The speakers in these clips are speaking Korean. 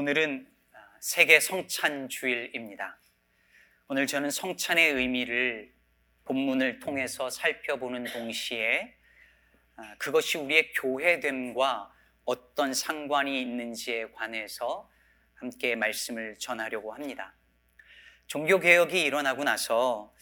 오늘은 세계 성찬 주일입니다. 오늘 저는 성찬의 의미를 본문을 통해서 살펴보는 동시에 아, 그것이 우리의 교회됨과 어떤 상관이 있는지에 관해서 함께 말씀을 전하려고 합니다. 종교개혁이 일어나고 나서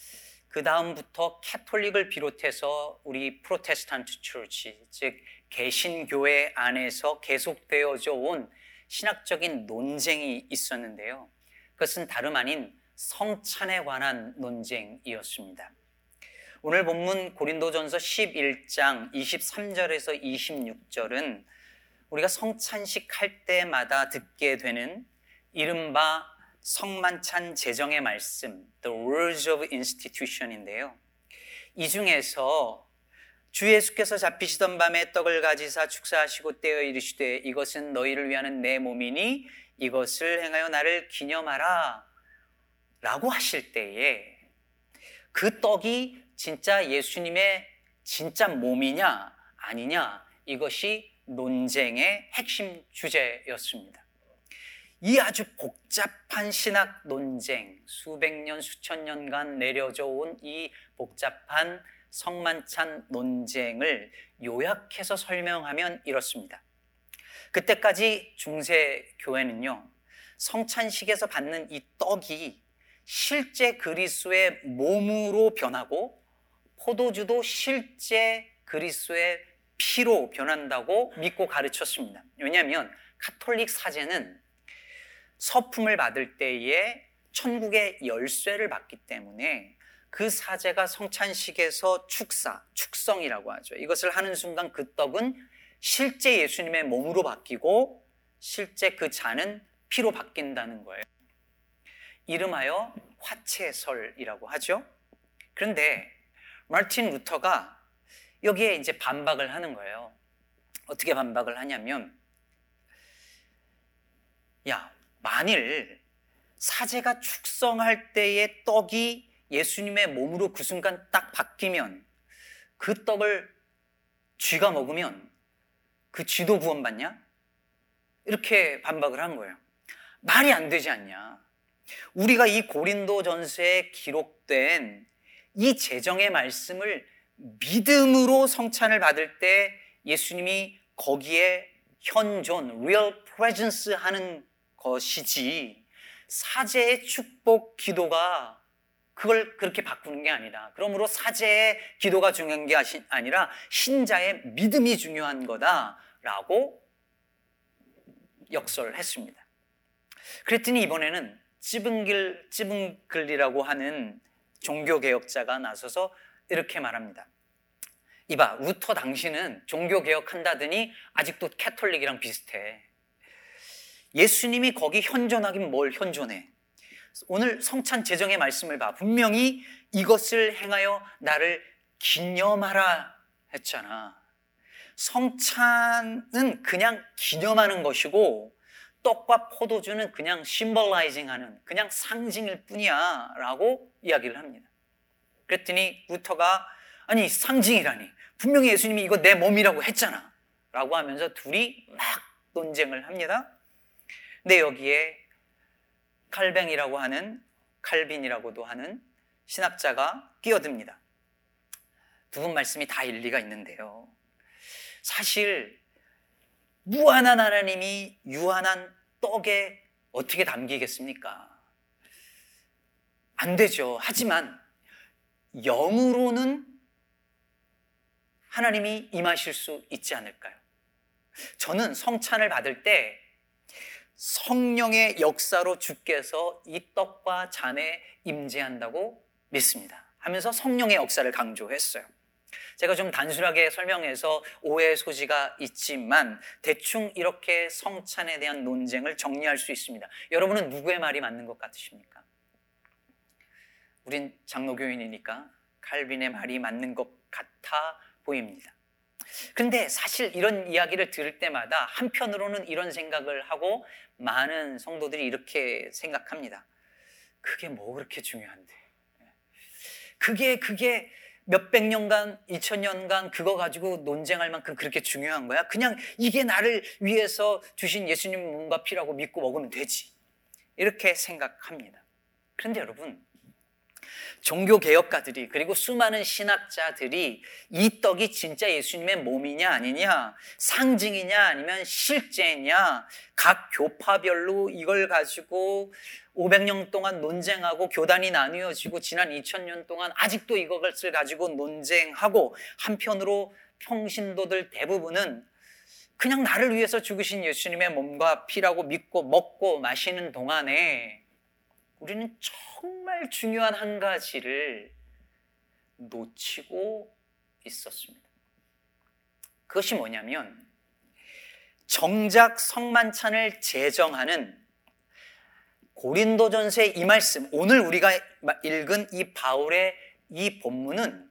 그 다음부터 Catholic을 비롯해서 우리 Protestant church, 즉 개신교회 안에서 계속되어져 온 신학적인 논쟁이 있었는데요. 그것은 다름 아닌 성찬에 관한 논쟁이었습니다. 오늘 본문 고린도전서 11장 23절에서 26절은 우리가 성찬식 할 때마다 듣게 되는 이른바 성만찬 제정의 말씀, The Words of Institution인데요. 이 중에서 주 예수께서 잡히시던 밤에 떡을 가지사 축사하시고 떼어 이르시되 이것은 너희를 위하는 내 몸이니 이것을 행하여 나를 기념하라 라고 하실 때에 그 떡이 진짜 예수님의 진짜 몸이냐 아니냐 이것이 논쟁의 핵심 주제였습니다. 이 아주 복잡한 신학 논쟁, 수백 년, 수천 년간 내려져 온 이 복잡한 성만찬 논쟁을 요약해서 설명하면 이렇습니다. 그때까지 중세 교회는요, 성찬식에서 받는 이 떡이 실제 그리스도의 몸으로 변하고 포도주도 실제 그리스도의 피로 변한다고 믿고 가르쳤습니다. 왜냐하면 카톨릭 사제는 서품을 받을 때에 천국의 열쇠를 받기 때문에 그 사제가 성찬식에서 축사, 축성이라고 하죠. 이것을 하는 순간 그 떡은 실제 예수님의 몸으로 바뀌고 실제 그 잔은 피로 바뀐다는 거예요. 이름하여 화채설이라고 하죠. 그런데 마틴 루터가 여기에 이제 반박을 하는 거예요. 어떻게 반박을 하냐면, 야, 만일 사제가 축성할 때의 떡이 예수님의 몸으로 그 순간 딱 바뀌면 그 떡을 쥐가 먹으면 그 쥐도 구원받냐? 이렇게 반박을 한 거예요. 말이 안 되지 않냐? 우리가 이 고린도 전서에 기록된 이 재정의 말씀을 믿음으로 성찬을 받을 때 예수님이 거기에 현존, real presence 하는 것이지 사제의 축복 기도가 그걸 그렇게 바꾸는 게 아니다. 그러므로 사제의 기도가 중요한 게 아니라 신자의 믿음이 중요한 거다라고 역설했습니다. 그랬더니 이번에는 찌븐길 찌븐글리라고 하는 종교개혁자가 나서서 이렇게 말합니다. 이봐, 루터 당신은 종교개혁한다더니 아직도 Catholic이랑 비슷해. 예수님이 거기 현존하긴 뭘 현존해. 오늘 성찬 제정의 말씀을 봐. 분명히 이것을 행하여 나를 기념하라 했잖아. 성찬은 그냥 기념하는 것이고 떡과 포도주는 그냥 symbolizing 하는 그냥 상징일 뿐이야 라고 이야기를 합니다. 그랬더니 루터가 아니 상징이라니 분명히 예수님이 이거 내 몸이라고 했잖아 라고 하면서 둘이 막 논쟁을 합니다. 근데 여기에 칼뱅이라고 하는 칼빈이라고도 하는 신학자가 끼어듭니다. 두 분 말씀이 다 일리가 있는데요. 사실 무한한 하나님이 유한한 떡에 어떻게 담기겠습니까? 안 되죠. 하지만 영으로는 하나님이 임하실 수 있지 않을까요? 저는 성찬을 받을 때 성령의 역사로 주께서 이 떡과 잔에 임재한다고 믿습니다. 하면서 성령의 역사를 강조했어요. 제가 좀 단순하게 설명해서 오해의 소지가 있지만 대충 이렇게 성찬에 대한 논쟁을 정리할 수 있습니다. 여러분은 누구의 말이 맞는 것 같으십니까? 우린 장로교인이니까 칼빈의 말이 맞는 것 같아 보입니다. 근데 사실 이런 이야기를 들을 때마다 한편으로는 이런 생각을 하고 많은 성도들이 이렇게 생각합니다. 그게 뭐 그렇게 중요한데? 그게, 그게 몇백 년간, 이천 년간 그거 가지고 논쟁할 만큼 그렇게 중요한 거야? 그냥 이게 나를 위해서 주신 예수님 몸과 피라고 믿고 먹으면 되지. 이렇게 생각합니다. 그런데 여러분, 종교 개혁가들이 그리고 수많은 신학자들이 이 떡이 진짜 예수님의 몸이냐 아니냐 상징이냐 아니면 실제냐 각 교파별로 이걸 가지고 500년 동안 논쟁하고 교단이 나누어지고 지난 2000년 동안 아직도 이것을 가지고 논쟁하고 한편으로 평신도들 대부분은 그냥 나를 위해서 죽으신 예수님의 몸과 피라고 믿고 먹고 마시는 동안에 우리는 정말 중요한 한 가지를 놓치고 있었습니다. 그것이 뭐냐면 정작 성만찬을 제정하는 고린도전서의 이 말씀, 오늘 우리가 읽은 이 바울의 이 본문은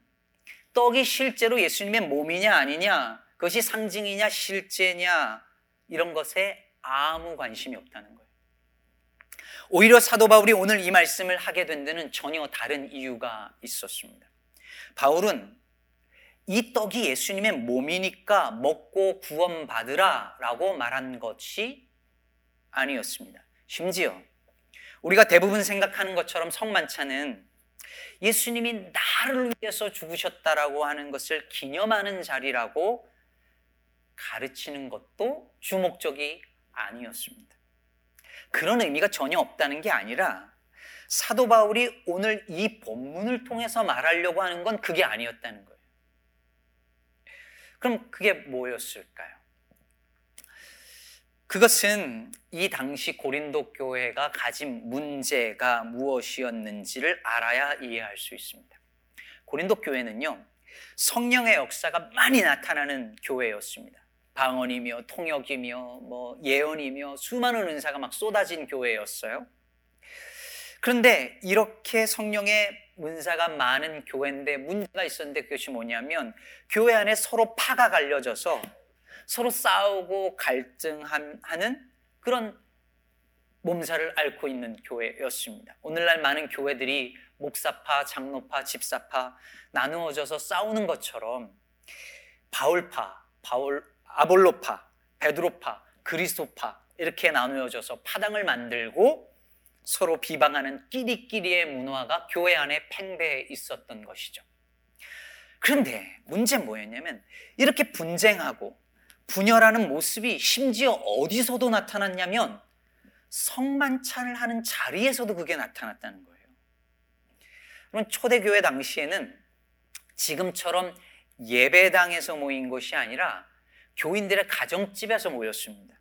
떡이 실제로 예수님의 몸이냐 아니냐, 그것이 상징이냐 실제냐 이런 것에 아무 관심이 없다는 거예요. 오히려 사도 바울이 오늘 이 말씀을 하게 된 데는 전혀 다른 이유가 있었습니다. 바울은 이 떡이 예수님의 몸이니까 먹고 구원받으라 라고 말한 것이 아니었습니다. 심지어 우리가 대부분 생각하는 것처럼 성만찬은 예수님이 나를 위해서 죽으셨다라고 하는 것을 기념하는 자리라고 가르치는 것도 주목적이 아니었습니다. 그런 의미가 전혀 없다는 게 아니라 사도 바울이 오늘 이 본문을 통해서 말하려고 하는 건 그게 아니었다는 거예요. 그럼 그게 뭐였을까요? 그것은 이 당시 고린도 교회가 가진 문제가 무엇이었는지를 알아야 이해할 수 있습니다. 고린도 교회는요, 성령의 역사가 많이 나타나는 교회였습니다. 방언이며 통역이며 뭐 예언이며 수많은 은사가 막 쏟아진 교회였어요. 그런데 이렇게 성령의 은사가 많은 교회인데 문제가 있었는데 그것이 뭐냐면 교회 안에 서로 파가 갈려져서 서로 싸우고 갈등하는 그런 몸살을 앓고 있는 교회였습니다. 오늘날 많은 교회들이 목사파, 장로파, 집사파 나누어져서 싸우는 것처럼 바울파, 바울 아볼로파, 베드로파, 그리스도파 이렇게 나누어져서 파당을 만들고 서로 비방하는 끼리끼리의 문화가 교회 안에 팽배해 있었던 것이죠. 그런데 문제는 뭐였냐면 이렇게 분쟁하고 분열하는 모습이 심지어 어디서도 나타났냐면 성만찬을 하는 자리에서도 그게 나타났다는 거예요. 그럼 초대교회 당시에는 지금처럼 예배당에서 모인 것이 아니라 교인들의 가정집에서 모였습니다.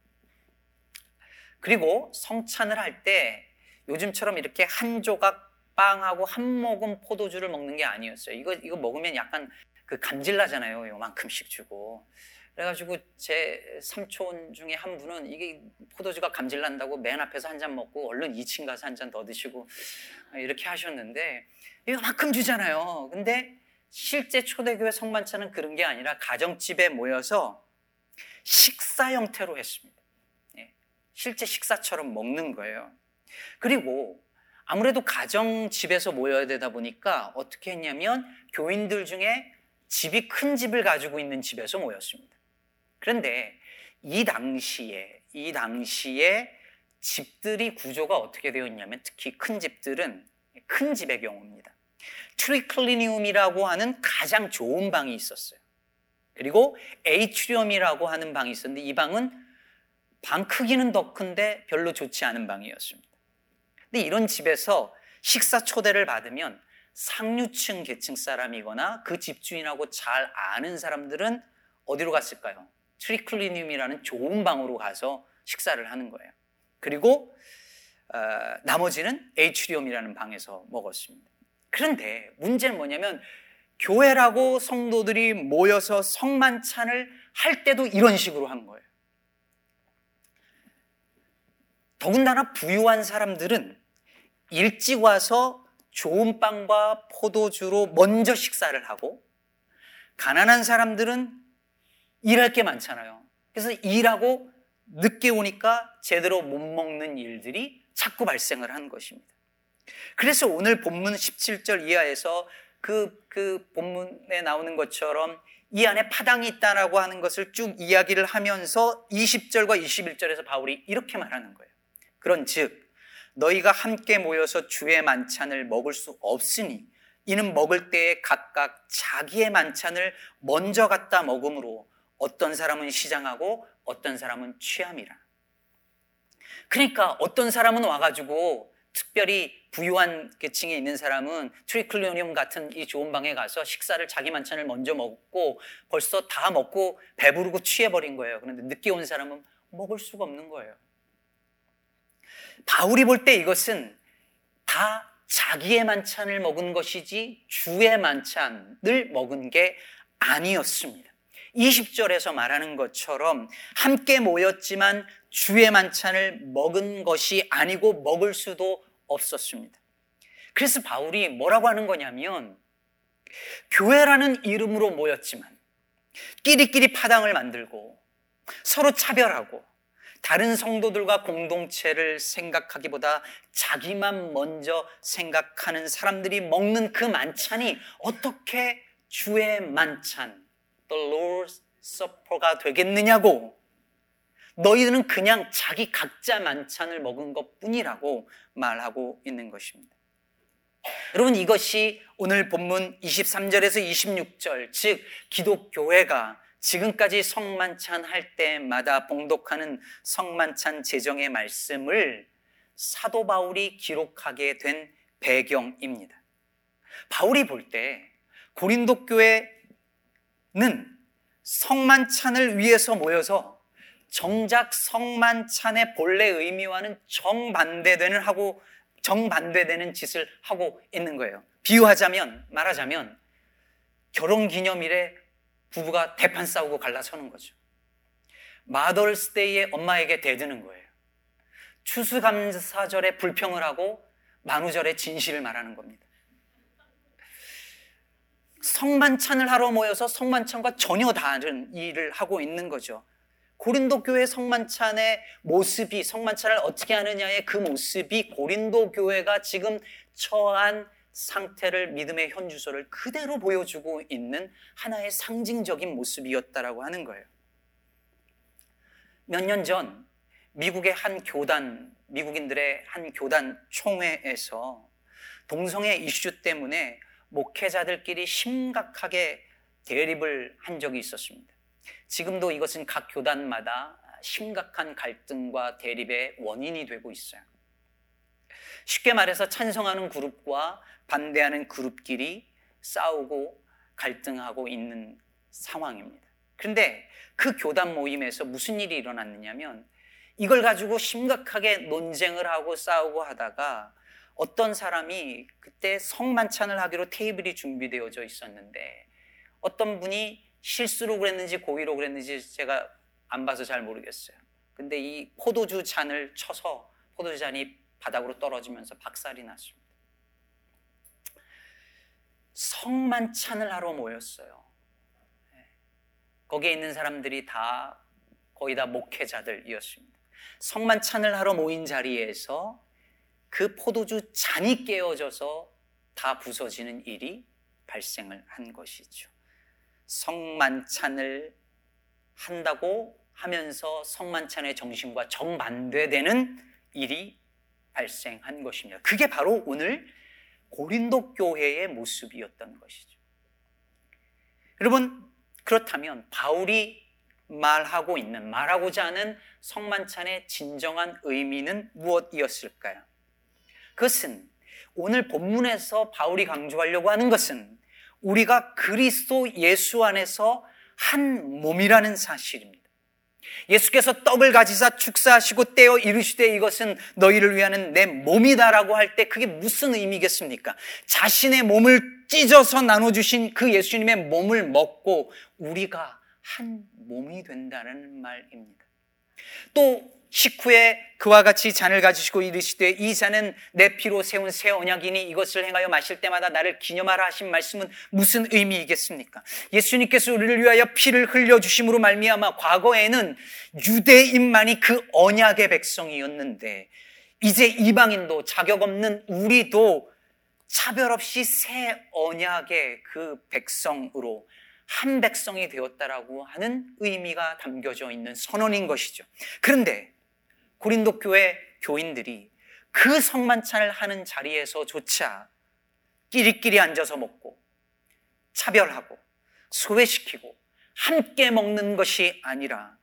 그리고 성찬을 할 때 요즘처럼 이렇게 한 조각 빵하고 한 모금 포도주를 먹는 게 아니었어요. 이거 이거 먹으면 약간 그 감질 나잖아요. 요만큼씩 주고. 그래가지고 제 삼촌 중에 한 분은 이게 포도주가 감질 난다고 맨 앞에서 한 잔 먹고 얼른 2층 가서 한 잔 더 드시고 이렇게 하셨는데 이만큼 주잖아요. 근데 실제 초대교회 성만찬은 그런 게 아니라 가정집에 모여서 식사 형태로 했습니다. 예, 실제 식사처럼 먹는 거예요. 그리고 아무래도 가정 집에서 모여야 되다 보니까 어떻게 했냐면 교인들 중에 집이 큰 집을 가지고 있는 집에서 모였습니다. 그런데 이 당시에 이 당시에 집들이 구조가 어떻게 되어 있냐면 특히 큰 집들은 큰 집의 경우입니다. triclinium이라고 하는 가장 좋은 방이 있었어요. 그리고 atrium이라고 하는 방이 있었는데 이 방은 방 크기는 더 큰데 별로 좋지 않은 방이었습니다. 근데 이런 집에서 식사 초대를 받으면 상류층 계층 사람이거나 그 집주인하고 잘 아는 사람들은 어디로 갔을까요? triclinium이라는 좋은 방으로 가서 식사를 하는 거예요. 그리고 어, 나머지는 atrium이라는 방에서 먹었습니다. 그런데 문제는 뭐냐면 교회라고 성도들이 모여서 성만찬을 할 때도 이런 식으로 한 거예요. 더군다나 부유한 사람들은 일찍 와서 좋은 빵과 포도주로 먼저 식사를 하고 가난한 사람들은 일할 게 많잖아요. 그래서 일하고 늦게 오니까 제대로 못 먹는 일들이 자꾸 발생을 한 것입니다. 그래서 오늘 본문 17절 이하에서 그, 그 본문에 나오는 것처럼 이 안에 파당이 있다라고 하는 것을 쭉 이야기를 하면서 20절과 21절에서 바울이 이렇게 말하는 거예요. 그런 즉, 너희가 함께 모여서 주의 만찬을 먹을 수 없으니 이는 먹을 때에 각각 자기의 만찬을 먼저 갖다 먹음으로 어떤 사람은 시장하고 어떤 사람은 취함이라. 그러니까 어떤 사람은 와가지고 특별히 부유한 계층에 있는 사람은 트리클리오니움 같은 이 좋은 방에 가서 식사를 자기 만찬을 먼저 먹고 벌써 다 먹고 배부르고 취해버린 거예요. 그런데 늦게 온 사람은 먹을 수가 없는 거예요. 바울이 볼 때 이것은 다 자기의 만찬을 먹은 것이지 주의 만찬을 먹은 게 아니었습니다. 20절에서 말하는 것처럼 함께 모였지만 주의 만찬을 먹은 것이 아니고 먹을 수도 없었습니다. 그래서 바울이 뭐라고 하는 거냐면 교회라는 이름으로 모였지만 끼리끼리 파당을 만들고 서로 차별하고 다른 성도들과 공동체를 생각하기보다 자기만 먼저 생각하는 사람들이 먹는 그 만찬이 어떻게 주의 만찬, the Lord's Supper가 되겠느냐고 너희들은 그냥 자기 각자 만찬을 먹은 것 뿐이라고 말하고 있는 것입니다. 여러분 이것이 오늘 본문 23절에서 26절 즉 기독교회가 지금까지 성만찬 할 때마다 봉독하는 성만찬 제정의 말씀을 사도 바울이 기록하게 된 배경입니다. 바울이 볼 때 고린도 교회 는 성만찬을 위해서 모여서 정작 성만찬의 본래 의미와는 정반대되는 하고 정반대되는 짓을 하고 있는 거예요. 비유하자면 말하자면 결혼 기념일에 부부가 대판 싸우고 갈라서는 거죠. 마더스데이에 엄마에게 대드는 거예요. 추수감사절에 불평을 하고 만우절에 진실을 말하는 겁니다. 성만찬을 하러 모여서 성만찬과 전혀 다른 일을 하고 있는 거죠. 고린도 교회 성만찬의 모습이 성만찬을 어떻게 하느냐의 그 모습이 고린도 교회가 지금 처한 상태를 믿음의 현주소를 그대로 보여주고 있는 하나의 상징적인 모습이었다라고 하는 거예요. 몇 년 전 미국의 한 교단, 미국인들의 한 교단 총회에서 동성애 이슈 때문에 목회자들끼리 심각하게 대립을 한 적이 있었습니다. 지금도 이것은 각 교단마다 심각한 갈등과 대립의 원인이 되고 있어요. 쉽게 말해서 찬성하는 그룹과 반대하는 그룹끼리 싸우고 갈등하고 있는 상황입니다. 그런데 그 교단 모임에서 무슨 일이 일어났느냐면 이걸 가지고 심각하게 논쟁을 하고 싸우고 하다가 어떤 사람이 그때 성만찬을 하기로 테이블이 준비되어져 있었는데 어떤 분이 실수로 그랬는지 고의로 그랬는지 제가 안 봐서 잘 모르겠어요. 근데 이 포도주 잔을 쳐서 포도주 잔이 바닥으로 떨어지면서 박살이 났습니다. 성만찬을 하러 모였어요. 네. 거기에 있는 사람들이 다 거의 다 목회자들이었습니다. 성만찬을 하러 모인 자리에서 그 포도주 잔이 깨어져서 다 부서지는 일이 발생을 한 것이죠. 성만찬을 한다고 하면서 성만찬의 정신과 정반대되는 일이 발생한 것입니다. 그게 바로 오늘 고린도 교회의 모습이었던 것이죠. 여러분, 그렇다면 바울이 말하고 있는, 말하고자 하는 성만찬의 진정한 의미는 무엇이었을까요? 그것은 오늘 본문에서 바울이 강조하려고 하는 것은 우리가 그리스도 예수 안에서 한 몸이라는 사실입니다. 예수께서 떡을 가지사 축사하시고 떼어 이르시되 이것은 너희를 위하는 내 몸이다라고 할 때 그게 무슨 의미겠습니까? 자신의 몸을 찢어서 나눠주신 그 예수님의 몸을 먹고 우리가 한 몸이 된다는 말입니다. 또 식후에 그와 같이 잔을 가지시고 이르시되 이 잔은 내 피로 세운 새 언약이니 이것을 행하여 마실 때마다 나를 기념하라 하신 말씀은 무슨 의미이겠습니까? 예수님께서 우리를 위하여 피를 흘려 주심으로 말미암아 과거에는 유대인만이 그 언약의 백성이었는데 이제 이방인도 자격 없는 우리도 차별 없이 새 언약의 그 백성으로 한 백성이 되었다라고 하는 의미가 담겨져 있는 선언인 것이죠. 그런데 고린도 교회 교인들이 그 성만찬을 하는 자리에서조차 끼리끼리 앉아서 먹고 차별하고 소외시키고 함께 먹는 것이 아니라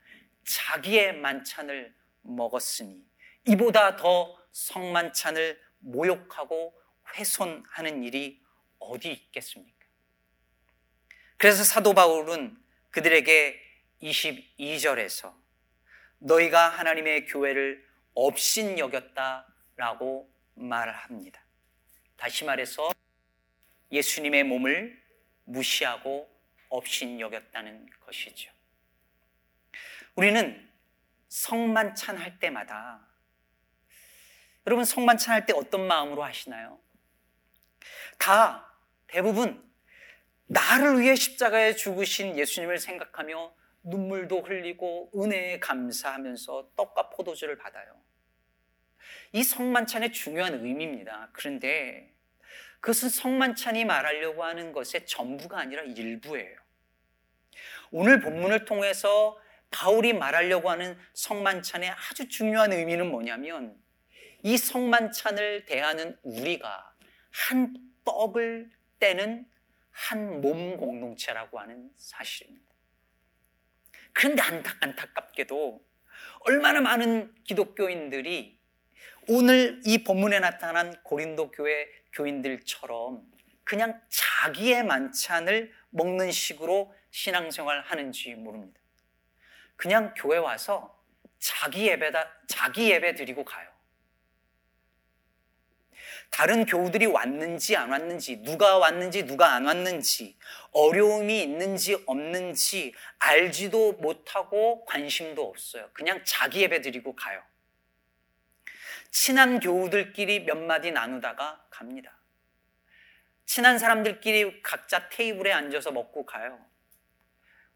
자기의 만찬을 먹었으니 이보다 더 성만찬을 모욕하고 훼손하는 일이 어디 있겠습니까? 그래서 사도 바울은 그들에게 22절에서 너희가 하나님의 교회를 업신 여겼다라고 말합니다. 다시 말해서 예수님의 몸을 무시하고 업신 여겼다는 것이죠. 우리는 성만찬 할 때마다 여러분 성만찬 할 때 어떤 마음으로 하시나요? 다 대부분 나를 위해 십자가에 죽으신 예수님을 생각하며 눈물도 흘리고 은혜에 감사하면서 떡과 포도주를 받아요. 이 성만찬의 중요한 의미입니다. 그런데 그것은 성만찬이 말하려고 하는 것의 전부가 아니라 일부예요. 오늘 본문을 통해서 바울이 말하려고 하는 성만찬의 아주 중요한 의미는 뭐냐면 이 성만찬을 대하는 우리가 한 떡을 떼는 한 몸 공동체라고 하는 사실입니다. 그런데 안타, 안타깝게도 얼마나 많은 기독교인들이 오늘 이 본문에 나타난 고린도 교회 교인들처럼 그냥 자기의 만찬을 먹는 식으로 신앙생활 하는지 모릅니다. 그냥 교회 와서 자기 예배다, 자기 예배 드리고 가요. 다른 교우들이 왔는지 안 왔는지, 누가 왔는지 누가 안 왔는지, 어려움이 있는지 없는지 알지도 못하고 관심도 없어요. 그냥 자기 예배 드리고 가요. 친한 교우들끼리 몇 마디 나누다가 갑니다. 친한 사람들끼리 각자 테이블에 앉아서 먹고 가요.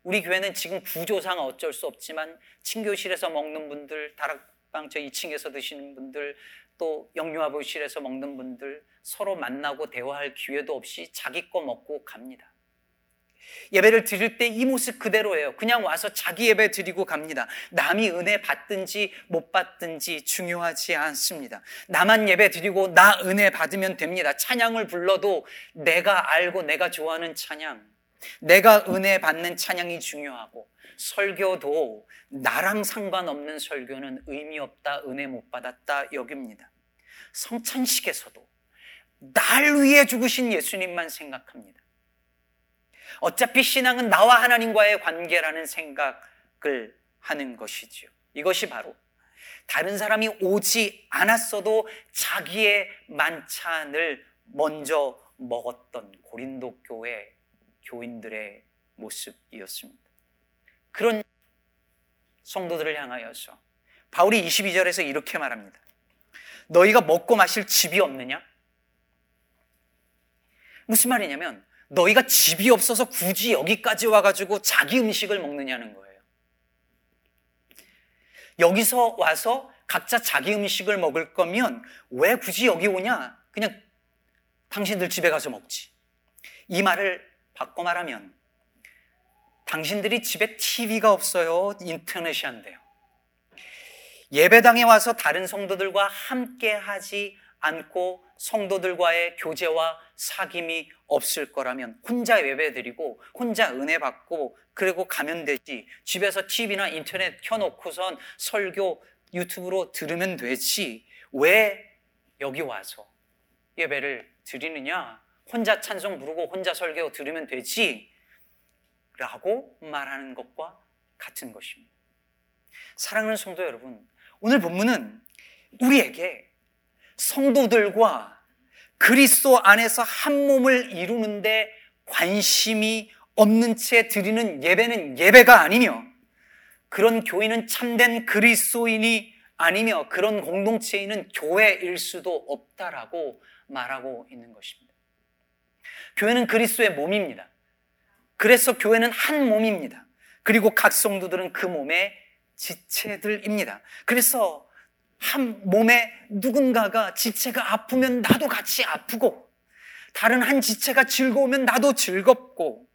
우리 교회는 지금 구조상 어쩔 수 없지만 친교실에서 먹는 분들, 다락방 저 2층에서 드시는 분들, 또 영유아부실에서 먹는 분들 서로 만나고 대화할 기회도 없이 자기 거 먹고 갑니다. 예배를 드릴 때 이 모습 그대로예요. 그냥 와서 자기 예배 드리고 갑니다. 남이 은혜 받든지 못 받든지 중요하지 않습니다. 나만 예배 드리고 나 은혜 받으면 됩니다. 찬양을 불러도 내가 알고 내가 좋아하는 찬양, 내가 은혜 받는 찬양이 중요하고 설교도 나랑 상관없는 설교는 의미 없다, 은혜 못 받았다 여깁니다. 성찬식에서도 날 위해 죽으신 예수님만 생각합니다. 어차피 신앙은 나와 하나님과의 관계라는 생각을 하는 것이지요. 이것이 바로 다른 사람이 오지 않았어도 자기의 만찬을 먼저 먹었던 고린도 교회 교인들의 모습이었습니다. 그런 성도들을 향하여서 바울이 22절에서 이렇게 말합니다. 너희가 먹고 마실 집이 없느냐? 무슨 말이냐면 너희가 집이 없어서 굳이 여기까지 와가지고 자기 음식을 먹느냐는 거예요. 여기서 와서 각자 자기 음식을 먹을 거면 왜 굳이 여기 오냐? 그냥 당신들 집에 가서 먹지. 이 말을 바꿔 말하면 당신들이 집에 TV가 없어요. 인터넷이 안 돼요. 예배당에 와서 다른 성도들과 함께 하지 않고 성도들과의 교제와 사귐이 없을 거라면 혼자 예배드리고 혼자 은혜 받고 그리고 가면 되지 집에서 TV나 인터넷 켜놓고선 설교 유튜브로 들으면 되지 왜 여기 와서 예배를 드리느냐 혼자 찬송 부르고 혼자 설교 들으면 되지 라고 말하는 것과 같은 것입니다 사랑하는 성도 여러분 오늘 본문은 우리에게 성도들과 그리스도 안에서 한 몸을 이루는데 관심이 없는 채 드리는 예배는 예배가 아니며 그런 교회는 참된 그리스도인이 아니며 그런 공동체인은 교회일 수도 없다라고 말하고 있는 것입니다. 교회는 그리스도의 몸입니다. 그래서 교회는 한 몸입니다. 그리고 각 성도들은 그 몸의 지체들입니다. 그래서 한 몸에 누군가가 지체가 아프면 나도 같이 아프고 다른 한 지체가 즐거우면 나도 즐겁고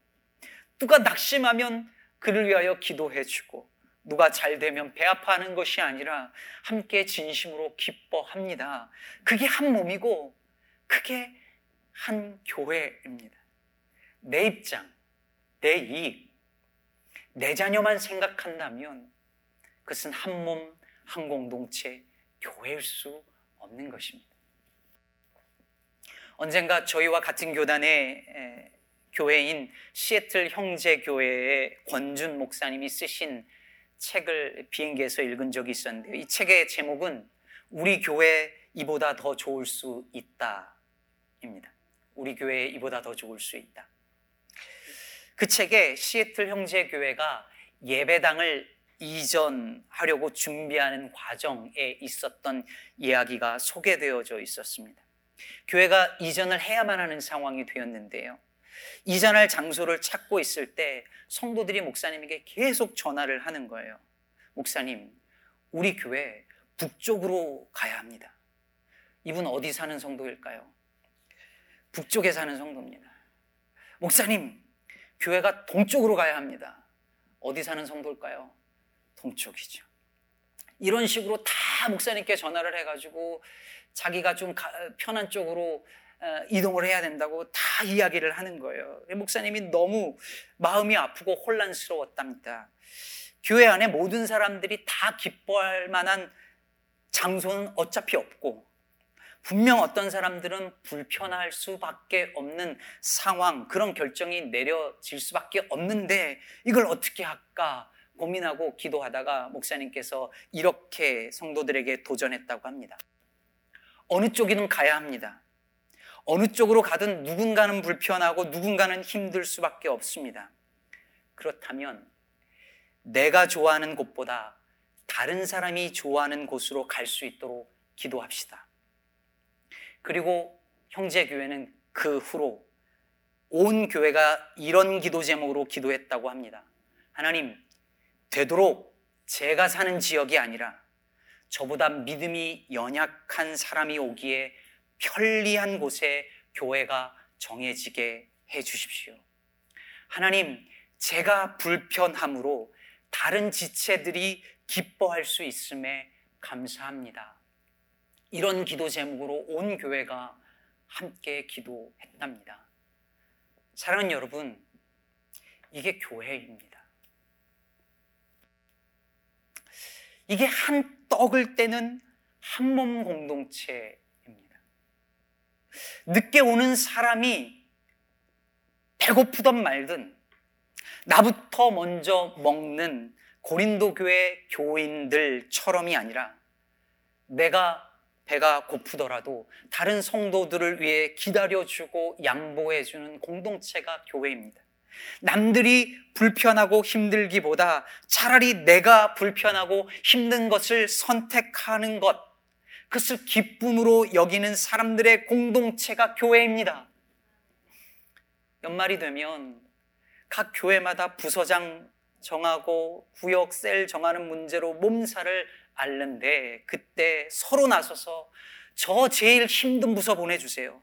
누가 낙심하면 그를 위하여 기도해 주고 누가 잘 되면 배 아파하는 것이 아니라 함께 진심으로 기뻐합니다. 그게 한 몸이고 그게 한 교회입니다. 내 입장, 내 이익, 내 자녀만 생각한다면 그것은 한 몸, 한 공동체, 교회일 수 없는 것입니다. 언젠가 저희와 같은 교단의 교회인 시애틀 형제교회의 권준 목사님이 쓰신 책을 비행기에서 읽은 적이 있었는데요. 이 책의 제목은 우리 교회 이보다 더 좋을 수 있다입니다. 우리 교회 이보다 더 좋을 수 있다. 그 책에 시애틀 형제 교회가 예배당을 이전하려고 준비하는 과정에 있었던 이야기가 소개되어져 있었습니다. 교회가 이전을 해야만 하는 상황이 되었는데요. 이전할 장소를 찾고 있을 때 성도들이 목사님에게 계속 전화를 하는 거예요. 목사님, 우리 교회 북쪽으로 가야 합니다. 이분 어디 사는 성도일까요? 북쪽에 사는 성도입니다. 목사님, 교회가 동쪽으로 가야 합니다. 어디 사는 성도일까요? 동쪽이죠. 이런 식으로 다 목사님께 전화를 해가지고 자기가 좀 편한 쪽으로 어, 이동을 해야 된다고 다 이야기를 하는 거예요. 목사님이 너무 마음이 아프고 혼란스러웠답니다. 교회 안에 모든 사람들이 다 기뻐할 만한 장소는 어차피 없고 분명 어떤 사람들은 불편할 수밖에 없는 상황, 그런 결정이 내려질 수밖에 없는데 이걸 어떻게 할까 고민하고 기도하다가 목사님께서 이렇게 성도들에게 도전했다고 합니다. 어느 쪽이든 가야 합니다. 어느 쪽으로 가든 누군가는 불편하고 누군가는 힘들 수밖에 없습니다. 그렇다면 내가 좋아하는 곳보다 다른 사람이 좋아하는 곳으로 갈 수 있도록 기도합시다. 그리고 형제 교회는 그 후로 온 교회가 이런 기도 제목으로 기도했다고 합니다. 하나님, 되도록 제가 사는 지역이 아니라 저보다 믿음이 연약한 사람이 오기에 편리한 곳에 교회가 정해지게 해 주십시오. 하나님, 제가 불편함으로 다른 지체들이 기뻐할 수 있음에 감사합니다. 이런 기도 제목으로 온 교회가 함께 기도했답니다. 사랑하는 여러분, 이게 교회입니다. 이게 한 떡을 떼는 한 몸 공동체 늦게 오는 사람이 배고프던 말든 나부터 먼저 먹는 고린도 교회 교인들처럼이 아니라 내가 배가 고프더라도 다른 성도들을 위해 기다려주고 양보해주는 공동체가 교회입니다. 남들이 불편하고 힘들기보다 차라리 내가 불편하고 힘든 것을 선택하는 것, 그것을 기쁨으로 여기는 사람들의 공동체가 교회입니다. 연말이 되면 각 교회마다 부서장 정하고 구역 셀 정하는 문제로 몸살을 앓는데 그때 서로 나서서 저 제일 힘든 부서 보내주세요.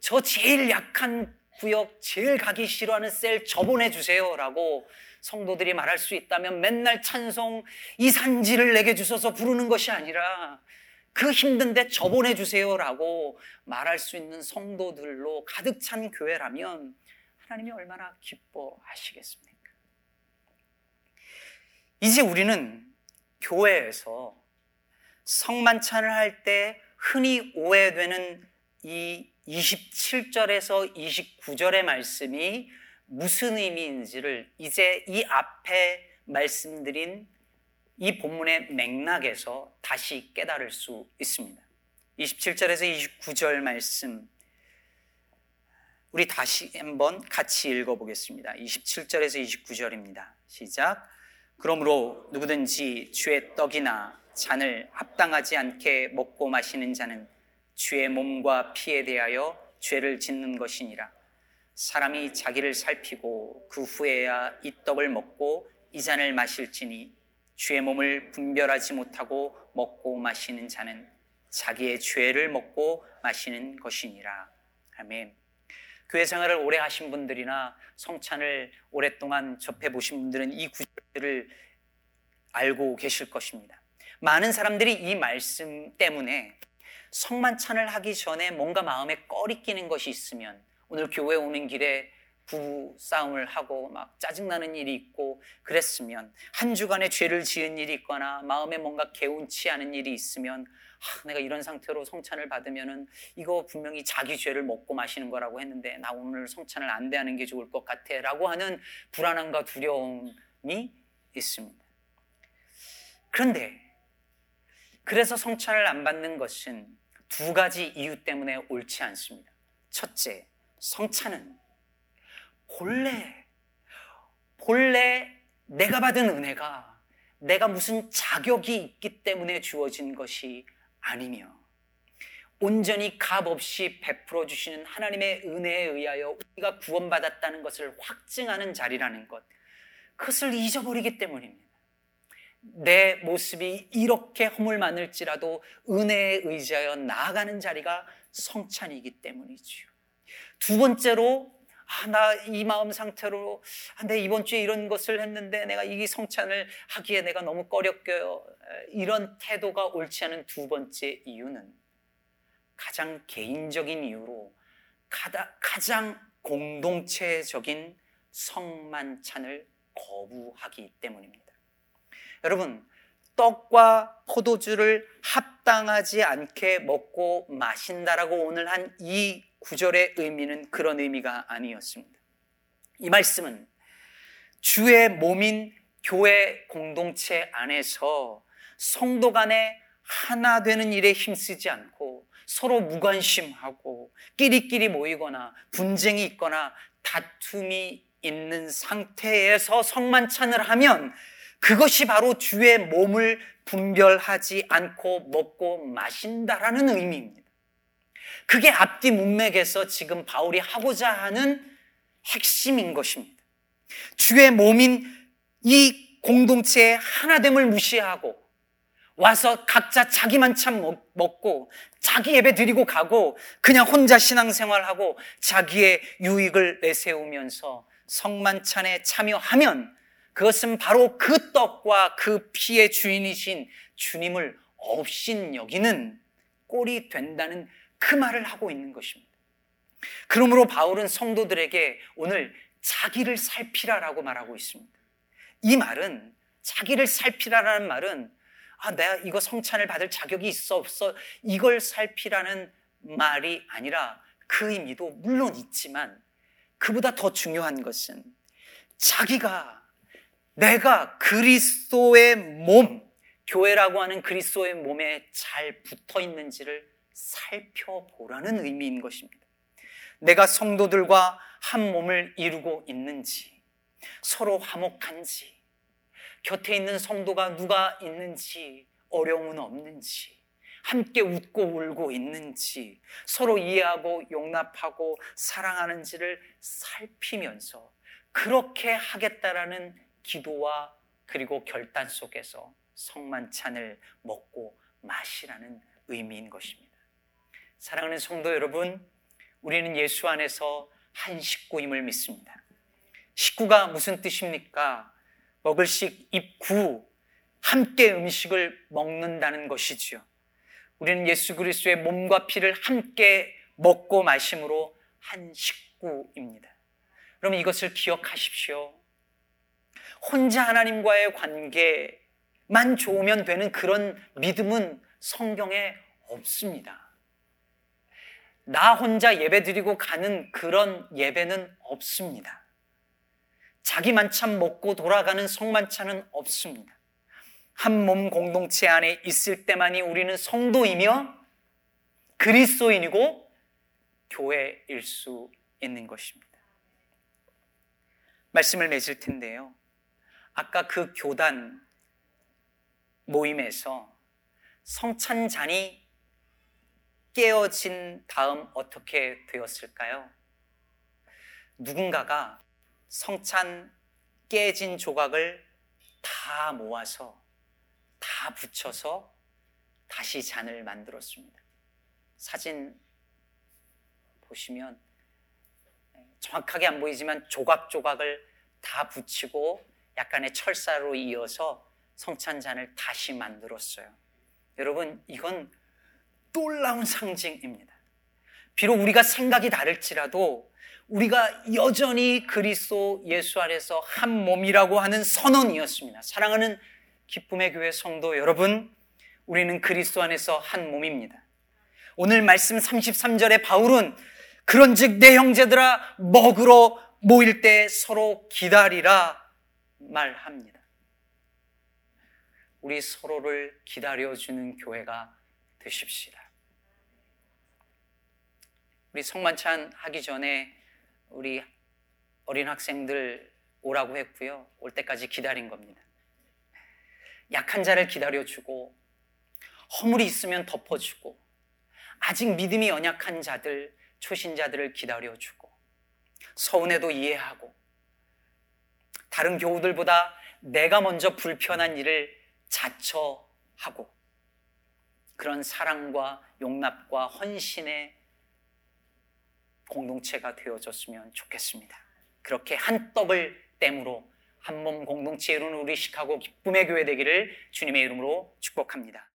저 제일 약한 구역, 제일 가기 싫어하는 셀 저 보내주세요. 라고 성도들이 말할 수 있다면 맨날 찬송 이 산지를 내게 주셔서 부르는 것이 아니라 그 힘든데 저 보내 주세요 라고 말할 수 있는 성도들로 가득 찬 교회라면 하나님이 얼마나 기뻐하시겠습니까? 이제 우리는 교회에서 성만찬을 할 때 흔히 오해되는 이 27절에서 29절의 말씀이 무슨 의미인지를 이제 이 앞에 말씀드린 이 본문의 맥락에서 다시 깨달을 수 있습니다. 27절에서 29절 말씀 우리 다시 한번 같이 읽어보겠습니다. 27절에서 29절입니다. 시작. 그러므로 누구든지 주의 떡이나 잔을 합당하지 않게 먹고 마시는 자는 주의 몸과 피에 대하여 죄를 짓는 것이니라. 사람이 자기를 살피고 그 후에야 이 떡을 먹고 이 잔을 마실지니 주의 몸을 분별하지 못하고 먹고 마시는 자는 자기의 죄를 먹고 마시는 것이니라. 아멘. 교회 생활을 오래 하신 분들이나 성찬을 오랫동안 접해 보신 분들은 이 구절을 알고 계실 것입니다. 많은 사람들이 이 말씀 때문에 성만찬을 하기 전에 뭔가 마음에 꺼리 끼는 것이 있으면 오늘 교회 오는 길에 부부 싸움을 하고 막 짜증나는 일이 있고 그랬으면 한 주간에 죄를 지은 일이 있거나 마음에 뭔가 개운치 않은 일이 있으면 아, 내가 이런 상태로 성찬을 받으면은 이거 분명히 자기 죄를 먹고 마시는 거라고 했는데 나 오늘 성찬을 안 대하는 게 좋을 것 같아라고 하는 불안함과 두려움이 있습니다. 그런데 그래서 성찬을 안 받는 것은 두 가지 이유 때문에 옳지 않습니다. 첫째, 성찬은 본래 본래 내가 받은 은혜가 내가 무슨 자격이 있기 때문에 주어진 것이 아니며 온전히 값 없이 베풀어 주시는 하나님의 은혜에 의하여 우리가 구원받았다는 것을 확증하는 자리라는 것. 그것을 잊어버리기 때문입니다. 내 모습이 이렇게 허물 많을지라도 은혜에 의지하여 나아가는 자리가 성찬이기 때문이지요. 두 번째로 아, 나 이 마음 상태로 아, 내 이번 주에 이런 것을 했는데 내가 이 성찬을 하기에 내가 너무 꺼렸겨요. 이런 태도가 옳지 않은 두 번째 이유는 가장 개인적인 이유로 가장 공동체적인 성만찬을 거부하기 때문입니다. 여러분, 떡과 포도주를 합당하지 않게 먹고 마신다라고 오늘 한 이 구절의 의미는 그런 의미가 아니었습니다. 이 말씀은 주의 몸인 교회 공동체 안에서 성도 간에 하나 되는 일에 힘쓰지 않고 서로 무관심하고 끼리끼리 모이거나 분쟁이 있거나 다툼이 있는 상태에서 성만찬을 하면 그것이 바로 주의 몸을 분별하지 않고 먹고 마신다라는 의미입니다. 그게 앞뒤 문맥에서 지금 바울이 하고자 하는 핵심인 것입니다. 주의 몸인 이 공동체의 하나됨을 무시하고 와서 각자 자기만 참 먹고 자기 예배 드리고 가고 그냥 혼자 신앙생활하고 자기의 유익을 내세우면서 성만찬에 참여하면 그것은 바로 그 떡과 그 피의 주인이신 주님을 없인 여기는 꼴이 된다는 그 말을 하고 있는 것입니다. 그러므로 바울은 성도들에게 오늘 자기를 살피라라고 말하고 있습니다. 이 말은 자기를 살피라라는 말은 아, 내가 이거 성찬을 받을 자격이 있어 없어 이걸 살피라는 말이 아니라 그 의미도 물론 있지만 그보다 더 중요한 것은 자기가 내가 그리스도의 몸, 교회라고 하는 그리스도의 몸에 잘 붙어 있는지를 살펴보라는 의미인 것입니다. 내가 성도들과 한 몸을 이루고 있는지, 서로 화목한지, 곁에 있는 성도가 누가 있는지, 어려움은 없는지, 함께 웃고 울고 있는지, 서로 이해하고 용납하고 사랑하는지를 살피면서 그렇게 하겠다라는 기도와 그리고 결단 속에서 성만찬을 먹고 마시라는 의미인 것입니다. 사랑하는 성도 여러분, 우리는 예수 안에서 한 식구임을 믿습니다. 식구가 무슨 뜻입니까? 먹을 식, 입구, 함께 음식을 먹는다는 것이지요. 우리는 예수 그리스도의 몸과 피를 함께 먹고 마심으로 한 식구입니다. 그럼 이것을 기억하십시오. 혼자 하나님과의 관계만 좋으면 되는 그런 믿음은 성경에 없습니다. 나 혼자 예배 드리고 가는 그런 예배는 없습니다. 자기 만찬 먹고 돌아가는 성만찬은 없습니다. 한 몸 공동체 안에 있을 때만이 우리는 성도이며 그리스도인이고 교회일 수 있는 것입니다. 말씀을 맺을 텐데요. 아까 그 교단 모임에서 성찬잔이 깨어진 다음 어떻게 되었을까요? 누군가가 성찬 깨진 조각을 다 모아서 다 붙여서 다시 잔을 만들었습니다. 사진 보시면 정확하게 안 보이지만 조각조각을 다 붙이고 약간의 철사로 이어서 성찬잔을 다시 만들었어요. 여러분, 이건 놀라운 상징입니다. 비록 우리가 생각이 다를지라도 우리가 여전히 그리스도 예수 안에서 한 몸이라고 하는 선언이었습니다. 사랑하는 기쁨의 교회 성도 여러분, 우리는 그리스도 안에서 한 몸입니다. 오늘 말씀 33절에 바울은 그런즉 내 형제들아 먹으러 모일 때 서로 기다리라 말합니다. 우리 서로를 기다려 주는 교회가 되십시다. 우리 성만찬 하기 전에 우리 어린 학생들 오라고 했고요. 올 때까지 기다린 겁니다. 약한 자를 기다려주고 허물이 있으면 덮어주고 아직 믿음이 연약한 자들, 초신자들을 기다려주고 서운해도 이해하고 다른 교우들보다 내가 먼저 불편한 일을 자처하고 그런 사랑과 용납과 헌신의 공동체가 되어졌으면 좋겠습니다. 그렇게 한 떡을 땜으로 한 몸 공동체 이루는 우리 시카고 기쁨의 교회 되기를 주님의 이름으로 축복합니다.